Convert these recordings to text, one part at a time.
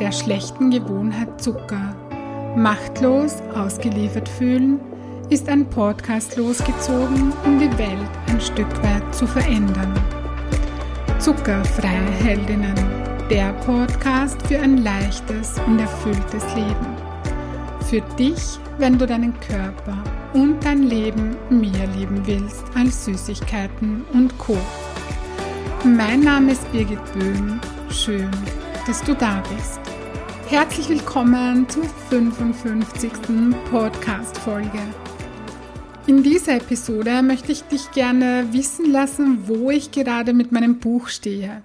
Der schlechten Gewohnheit Zucker. Machtlos ausgeliefert fühlen ist ein Podcast losgezogen, um die Welt ein Stück weit zu verändern. Zuckerfreie Heldinnen, der Podcast für ein leichtes und erfülltes Leben. Für dich, wenn du deinen Körper und dein Leben mehr lieben willst als Süßigkeiten und Co. Mein Name ist Birgit Böhm. Schön, dass du da bist. Herzlich willkommen zur 55. Podcast-Folge. In dieser Episode möchte ich dich gerne wissen lassen, wo ich gerade mit meinem Buch stehe.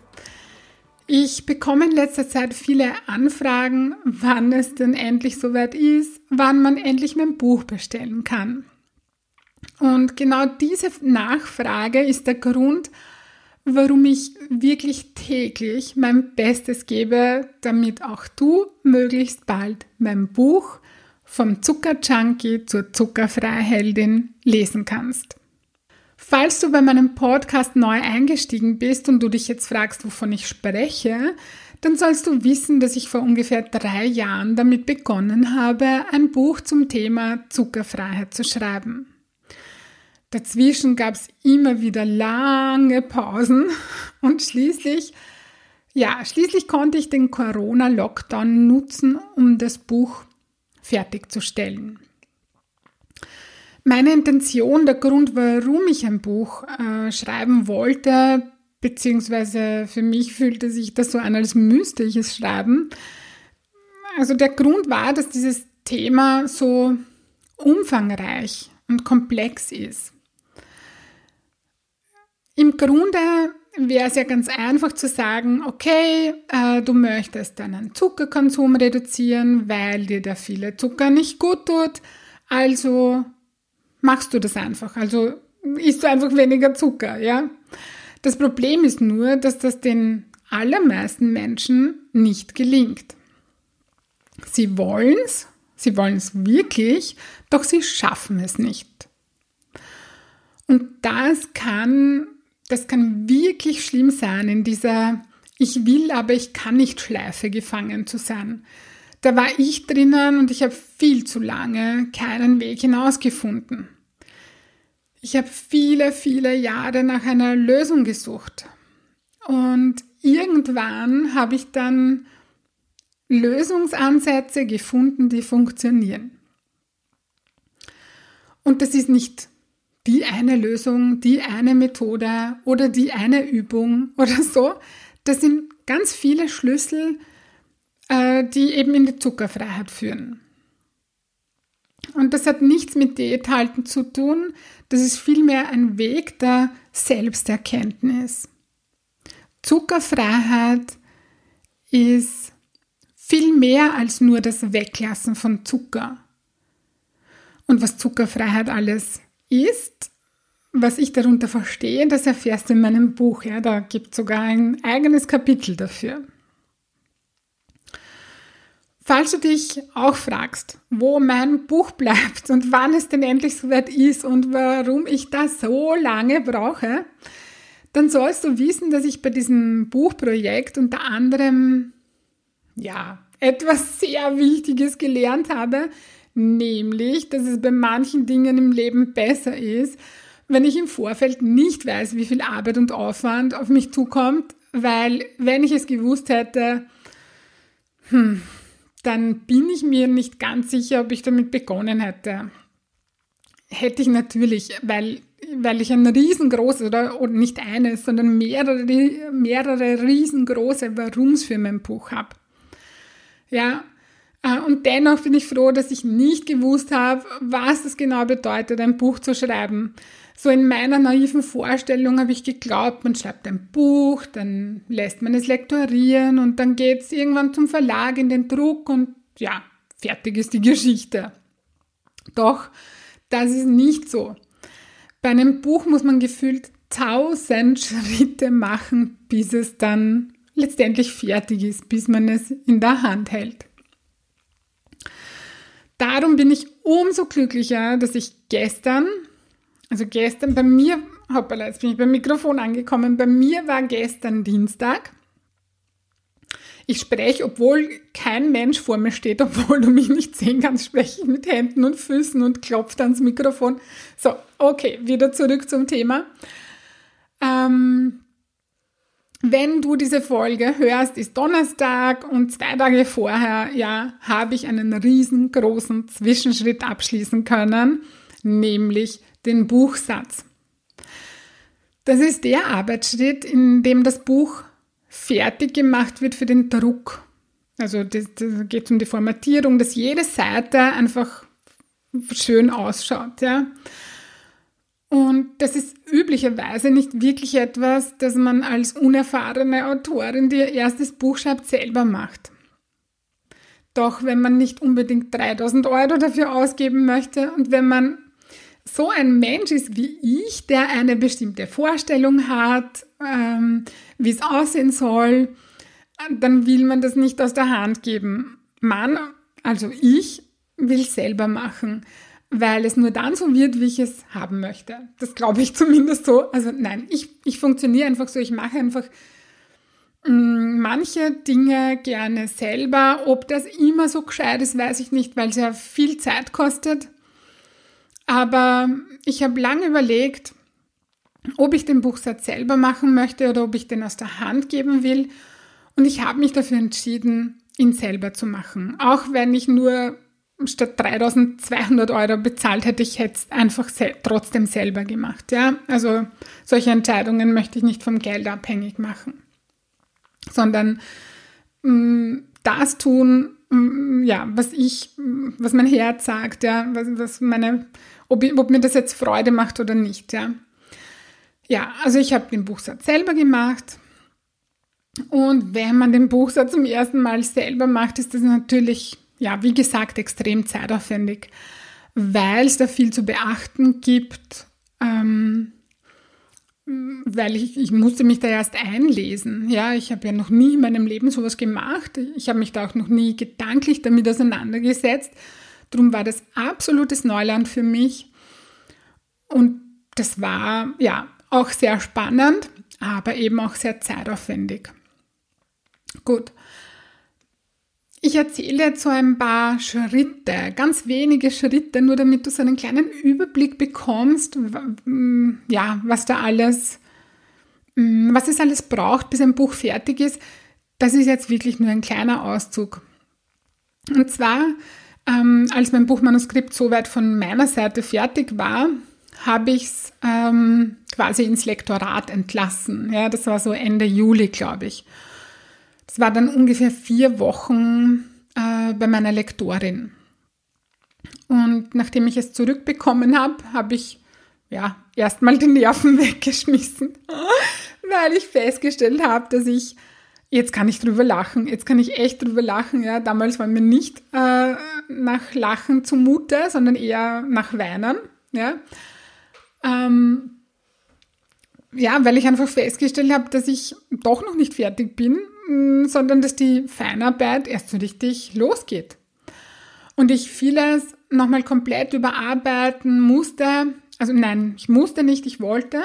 Ich bekomme in letzter Zeit viele Anfragen, wann es denn endlich soweit ist, wann man endlich mein Buch bestellen kann. Und genau diese Nachfrage ist der Grund, warum ich wirklich täglich mein Bestes gebe, damit auch du möglichst bald mein Buch vom Zuckerjunkie zur zuckerfreie Heldin lesen kannst. Falls du bei meinem Podcast neu eingestiegen bist und du dich jetzt fragst, wovon ich spreche, dann sollst du wissen, dass ich vor ungefähr drei Jahren damit begonnen habe, ein Buch zum Thema Zuckerfreiheit zu schreiben. Dazwischen gab es immer wieder lange Pausen und schließlich, ja, schließlich konnte ich den Corona-Lockdown nutzen, um das Buch fertigzustellen. Meine Intention, der Grund, warum ich ein Buch äh, schreiben wollte, beziehungsweise für mich fühlte sich das so an, als müsste ich es schreiben. Also der Grund war, dass dieses Thema so umfangreich und komplex ist. Im Grunde wäre es ja ganz einfach zu sagen, okay, äh, du möchtest deinen Zuckerkonsum reduzieren, weil dir der viele Zucker nicht gut tut, also machst du das einfach. Also isst du einfach weniger Zucker, ja. Das Problem ist nur, dass das den allermeisten Menschen nicht gelingt. Sie wollen's, sie wollen es wirklich, doch sie schaffen es nicht. Und das kann das kann wirklich schlimm sein, in dieser Ich will, aber ich kann nicht Schleife gefangen zu sein. Da war ich drinnen und ich habe viel zu lange keinen Weg hinausgefunden. Ich habe viele, viele Jahre nach einer Lösung gesucht. Und irgendwann habe ich dann Lösungsansätze gefunden, die funktionieren. Und das ist nicht die eine Lösung, die eine Methode oder die eine Übung oder so. Das sind ganz viele Schlüssel, äh, die eben in die Zuckerfreiheit führen. Und das hat nichts mit Diäthalten zu tun, das ist vielmehr ein Weg der Selbsterkenntnis. Zuckerfreiheit ist viel mehr als nur das Weglassen von Zucker. Und was Zuckerfreiheit alles ist, was ich darunter verstehe, das erfährst du in meinem Buch. Ja, da gibt es sogar ein eigenes Kapitel dafür. Falls du dich auch fragst, wo mein Buch bleibt und wann es denn endlich soweit ist und warum ich das so lange brauche, dann sollst du wissen, dass ich bei diesem Buchprojekt unter anderem, ja, etwas sehr Wichtiges gelernt habe, nämlich, dass es bei manchen Dingen im Leben besser ist, wenn ich im Vorfeld nicht weiß, wie viel Arbeit und Aufwand auf mich zukommt, weil wenn ich es gewusst hätte, hm, dann bin ich mir nicht ganz sicher, ob ich damit begonnen hätte. Hätte ich natürlich, weil, weil ich ein riesengroßes, oder, oder nicht eines, sondern mehrere, mehrere riesengroße Warums für mein Buch habe. Ja, und dennoch bin ich froh, dass ich nicht gewusst habe, was es genau bedeutet, ein Buch zu schreiben. So in meiner naiven Vorstellung habe ich geglaubt, man schreibt ein Buch, dann lässt man es lektorieren und dann geht es irgendwann zum Verlag in den Druck und ja, fertig ist die Geschichte. Doch, das ist nicht so. Bei einem Buch muss man gefühlt tausend Schritte machen, bis es dann letztendlich fertig ist, bis man es in der Hand hält. Darum bin ich umso glücklicher, dass ich gestern, also gestern bei mir, hoppala, jetzt bin ich beim Mikrofon angekommen, bei mir war gestern Dienstag. ich spreche, obwohl kein Mensch vor mir steht, obwohl du mich nicht sehen kannst, spreche ich mit Händen und Füßen und klopfe ans Mikrofon. So, okay, wieder zurück zum Thema. Ähm, wenn du diese Folge hörst, ist Donnerstag und zwei Tage vorher, ja, habe ich einen riesengroßen Zwischenschritt abschließen können, nämlich den Buchsatz. Das ist der Arbeitsschritt, in dem das Buch fertig gemacht wird für den Druck. Also das, das geht um die Formatierung, dass jede Seite einfach schön ausschaut, ja. Und das ist üblicherweise nicht wirklich etwas, das man als unerfahrene Autorin, die ihr erstes Buch schreibt, selber macht. Doch wenn man nicht unbedingt 3000 Euro dafür ausgeben möchte und wenn man so ein Mensch ist wie ich, der eine bestimmte Vorstellung hat, ähm, wie es aussehen soll, dann will man das nicht aus der Hand geben. Man, also ich, will selber machen weil es nur dann so wird, wie ich es haben möchte. Das glaube ich zumindest so. Also nein, ich, ich funktioniere einfach so, ich mache einfach mm, manche Dinge gerne selber. Ob das immer so gescheit ist, weiß ich nicht, weil es ja viel Zeit kostet. Aber ich habe lange überlegt, ob ich den Buchsatz selber machen möchte oder ob ich den aus der Hand geben will. Und ich habe mich dafür entschieden, ihn selber zu machen. Auch wenn ich nur statt 3200 Euro bezahlt hätte, ich hätte es einfach sel trotzdem selber gemacht. Ja? Also solche Entscheidungen möchte ich nicht vom Geld abhängig machen, sondern mh, mm, das tun, mh, mm, ja, was ich, was mein Herz sagt, ja, was, was meine, ob, ob mir das jetzt Freude macht oder nicht. Ja, ja also ich habe den Buchsatz selber gemacht. Und wenn man den Buchsatz zum ersten Mal selber macht, ist das natürlich ja, wie gesagt, extrem zeitaufwendig, weil es da viel zu beachten gibt, ähm, weil ich, ich musste mich da erst einlesen. Ja, ich habe ja noch nie in meinem Leben sowas gemacht. Ich habe mich da auch noch nie gedanklich damit auseinandergesetzt. Darum war das absolutes Neuland für mich. Und das war ja auch sehr spannend, aber eben auch sehr zeitaufwendig. Gut, ich erzähle jetzt so ein paar Schritte, ganz wenige Schritte, nur damit du so einen kleinen Überblick bekommst, ja, was da alles, was es alles braucht, bis ein Buch fertig ist. Das ist jetzt wirklich nur ein kleiner Auszug. Und zwar, ähm, als mein Buchmanuskript soweit von meiner Seite fertig war, habe ich es ähm, quasi ins Lektorat entlassen. Ja, das war so Ende Juli, glaube ich. Das war dann ungefähr vier Wochen äh, bei meiner Lektorin. Und nachdem ich es zurückbekommen habe, habe ich ja erstmal die Nerven weggeschmissen, weil ich festgestellt habe, dass ich jetzt kann ich drüber lachen, jetzt kann ich echt drüber lachen. Ja, damals war mir nicht äh, nach Lachen zumute, sondern eher nach Weinen. Ja. Ähm, ja, weil ich einfach festgestellt habe, dass ich doch noch nicht fertig bin sondern dass die Feinarbeit erst so richtig losgeht. Und ich vieles nochmal komplett überarbeiten musste. Also nein, ich musste nicht, ich wollte.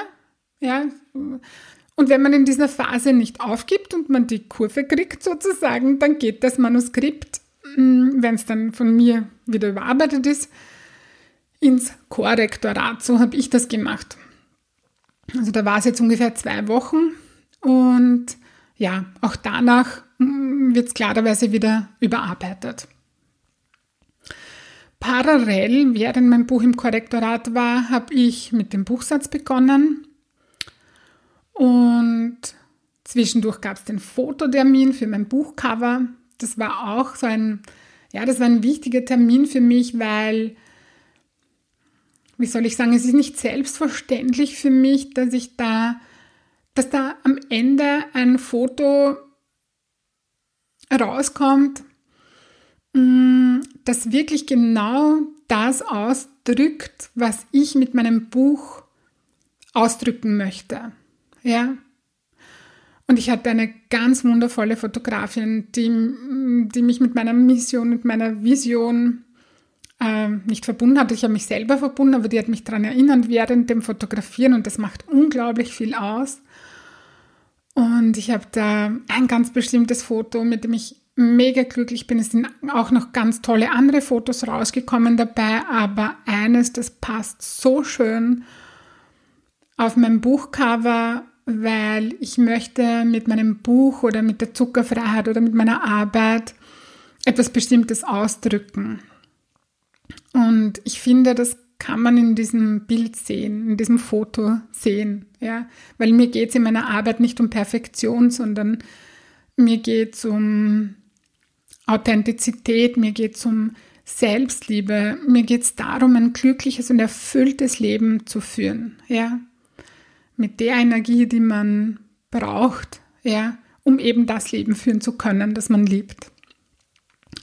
Ja. Und wenn man in dieser Phase nicht aufgibt und man die Kurve kriegt sozusagen, dann geht das Manuskript, mm, wenn es dann von mir wieder überarbeitet ist, ins Korrektorat. So habe ich das gemacht. Also da war es jetzt ungefähr zwei Wochen und ja, auch danach mm, wird es klarerweise wieder überarbeitet. Parallel, während mein Buch im Korrektorat war, habe ich mit dem Buchsatz begonnen und zwischendurch gab es den Fototermin für mein Buchcover. Das war auch so ein, ja, das war ein wichtiger Termin für mich, weil, wie soll ich sagen, es ist nicht selbstverständlich für mich, dass ich da dass da am Ende ein Foto rauskommt, mm, das wirklich genau das ausdrückt, was ich mit meinem Buch ausdrücken möchte. Ja. Und ich hatte eine ganz wundervolle Fotografin, die, die mich mit meiner Mission, mit meiner Vision äh, nicht verbunden hat. Ich habe mich selber verbunden, aber die hat mich daran erinnert während dem Fotografieren und das macht unglaublich viel aus. Und ich habe da ein ganz bestimmtes Foto, mit dem ich mega glücklich bin. Es sind auch noch ganz tolle andere Fotos rausgekommen dabei, aber eines, das passt so schön auf mein Buchcover, weil ich möchte mit meinem Buch oder mit der Zuckerfreiheit oder mit meiner Arbeit etwas Bestimmtes ausdrücken. Und ich finde, das kann man in diesem Bild sehen, in diesem Foto sehen, ja, weil mir geht es in meiner Arbeit nicht um Perfektion, sondern mir geht es um Authentizität, mir geht es um Selbstliebe, mir geht es darum, ein glückliches und erfülltes Leben zu führen, ja, mit der Energie, die man braucht, ja, um eben das Leben führen zu können, das man liebt.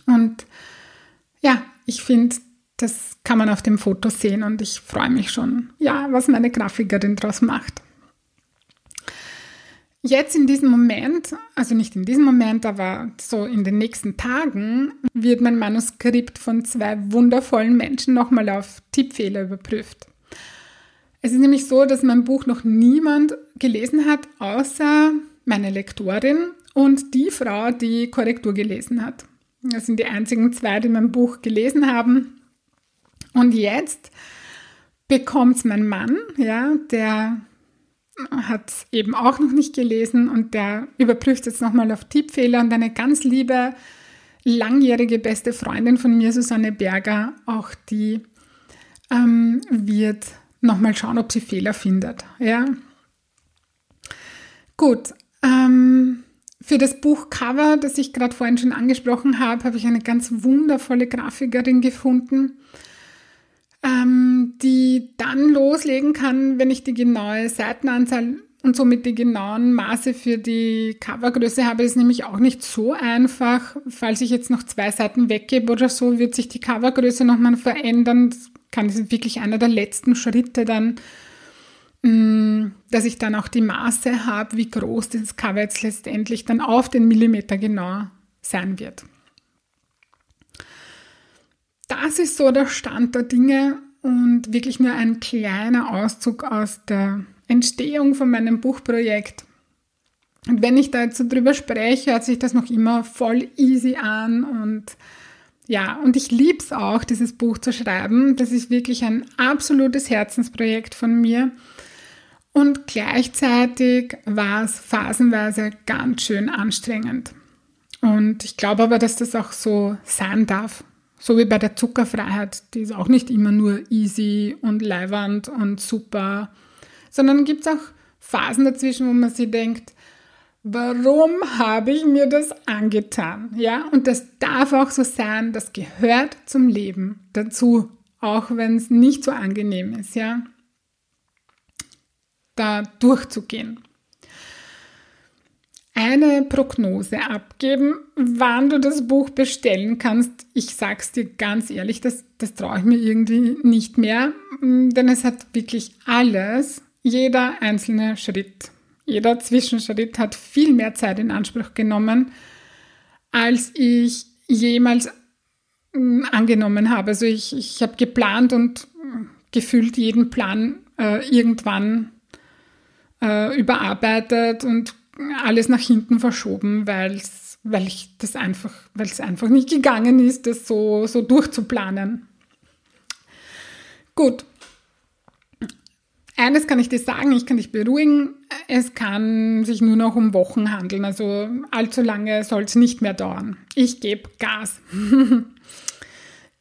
Und ja, ich finde, das kann man auf dem Foto sehen und ich freue mich schon, ja, was meine Grafikerin daraus macht. Jetzt in diesem Moment, also nicht in diesem Moment, aber so in den nächsten Tagen, wird mein Manuskript von zwei wundervollen Menschen nochmal auf Tippfehler überprüft. Es ist nämlich so, dass mein Buch noch niemand gelesen hat, außer meine Lektorin und die Frau, die Korrektur gelesen hat. Das sind die einzigen zwei, die mein Buch gelesen haben. Und jetzt bekommt es mein Mann, ja, der hat eben auch noch nicht gelesen und der überprüft jetzt nochmal auf Tippfehler und eine ganz liebe, langjährige beste Freundin von mir, Susanne Berger, auch die ähm, wird nochmal schauen, ob sie Fehler findet. Ja. Gut. Ähm, für das Buchcover, das ich gerade vorhin schon angesprochen habe, habe ich eine ganz wundervolle Grafikerin gefunden ähm, die dann loslegen kann, wenn ich die genaue Seitenanzahl und somit die genauen Maße für die Covergröße habe, ist nämlich auch nicht so einfach. Falls ich jetzt noch zwei Seiten weggebe oder so, wird sich die Covergröße nochmal verändern. Das kann das wirklich einer der letzten Schritte dann, mm, dass ich dann auch die Maße habe, wie groß dieses Cover jetzt letztendlich dann auf den Millimeter genau sein wird das ist so der Stand der Dinge und wirklich nur ein kleiner Auszug aus der Entstehung von meinem Buchprojekt. Und wenn ich da jetzt so drüber spreche, hört sich das noch immer voll easy an und ja, und ich liebe es auch, dieses Buch zu schreiben. Das ist wirklich ein absolutes Herzensprojekt von mir. Und gleichzeitig war es phasenweise ganz schön anstrengend. Und ich glaube aber, dass das auch so sein darf. So wie bei der Zuckerfreiheit, die ist auch nicht immer nur easy und leiwand und super, sondern gibt es auch Phasen dazwischen, wo man sich denkt, warum habe ich mir das angetan? Ja, und das darf auch so sein, das gehört zum Leben dazu, auch wenn es nicht so angenehm ist, ja, da durchzugehen eine Prognose abgeben, wann du das Buch bestellen kannst. Ich sag's dir ganz ehrlich, das, das traue ich mir irgendwie nicht mehr, denn es hat wirklich alles, jeder einzelne Schritt, jeder Zwischenschritt hat viel mehr Zeit in Anspruch genommen, als ich jemals mm, angenommen habe. Also ich, ich habe geplant und gefühlt jeden Plan äh, irgendwann äh, überarbeitet und alles nach hinten verschoben, weil's, weil ich das einfach, weil es einfach nicht gegangen ist, das so, so durchzuplanen. Gut. Eines kann ich dir sagen, ich kann dich beruhigen, es kann sich nur noch um Wochen handeln, also allzu lange soll es nicht mehr dauern. Ich gebe Gas.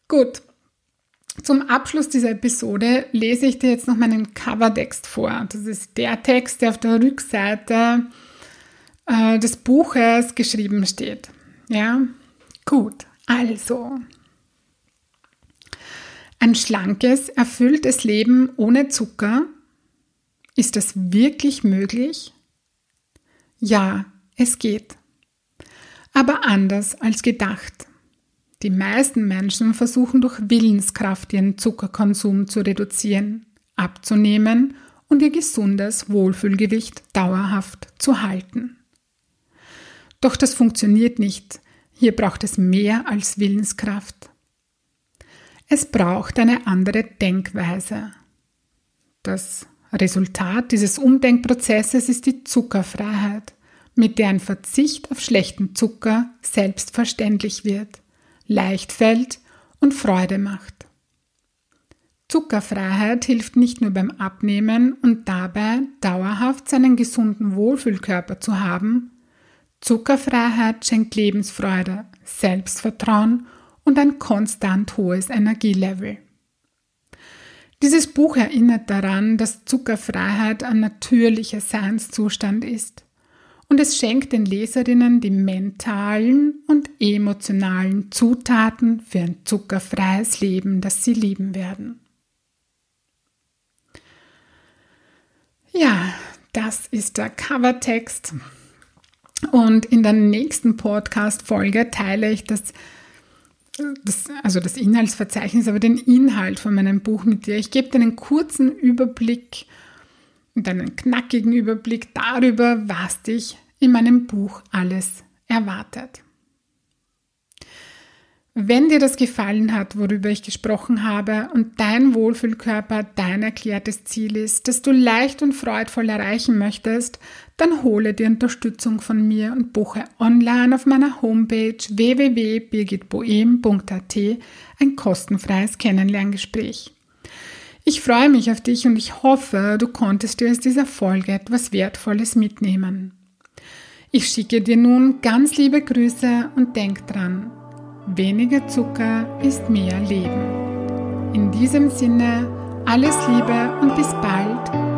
Gut, zum Abschluss dieser Episode lese ich dir jetzt noch meinen Covertext vor. Das ist der Text, der auf der Rückseite äh, des Buches geschrieben steht. Ja, gut. Also, ein schlankes, erfülltes Leben ohne Zucker, ist das wirklich möglich? Ja, es geht. Aber anders als gedacht. Die meisten Menschen versuchen durch Willenskraft ihren Zuckerkonsum zu reduzieren, abzunehmen und ihr gesundes Wohlfühlgewicht dauerhaft zu halten. Doch das funktioniert nicht. Hier braucht es mehr als Willenskraft. Es braucht eine andere Denkweise. Das Resultat dieses Umdenkprozesses ist die Zuckerfreiheit, mit der ein Verzicht auf schlechten Zucker selbstverständlich wird, leicht fällt und Freude macht. Zuckerfreiheit hilft nicht nur beim Abnehmen und dabei dauerhaft seinen gesunden Wohlfühlkörper zu haben, Zuckerfreiheit schenkt Lebensfreude, Selbstvertrauen und ein konstant hohes Energielevel. Dieses Buch erinnert daran, dass Zuckerfreiheit ein natürlicher Seinszustand ist und es schenkt den Leserinnen die mentalen und emotionalen Zutaten für ein zuckerfreies Leben, das sie lieben werden. Ja, das ist der Covertext. Und in der nächsten Podcast-Folge teile ich das, das, also das Inhaltsverzeichnis, aber den Inhalt von meinem Buch mit dir. Ich gebe dir einen kurzen Überblick und einen knackigen Überblick darüber, was dich in meinem Buch alles erwartet. Wenn dir das gefallen hat, worüber ich gesprochen habe und dein Wohlfühlkörper dein erklärtes Ziel ist, das du leicht und freudvoll erreichen möchtest, dann hole dir Unterstützung von mir und buche online auf meiner Homepage www.birgitboehm.at ein kostenfreies Kennenlerngespräch. Ich freue mich auf dich und ich hoffe, du konntest dir aus dieser Folge etwas Wertvolles mitnehmen. Ich schicke dir nun ganz liebe Grüße und denk dran, weniger Zucker ist mehr Leben. In diesem Sinne, alles Liebe und bis bald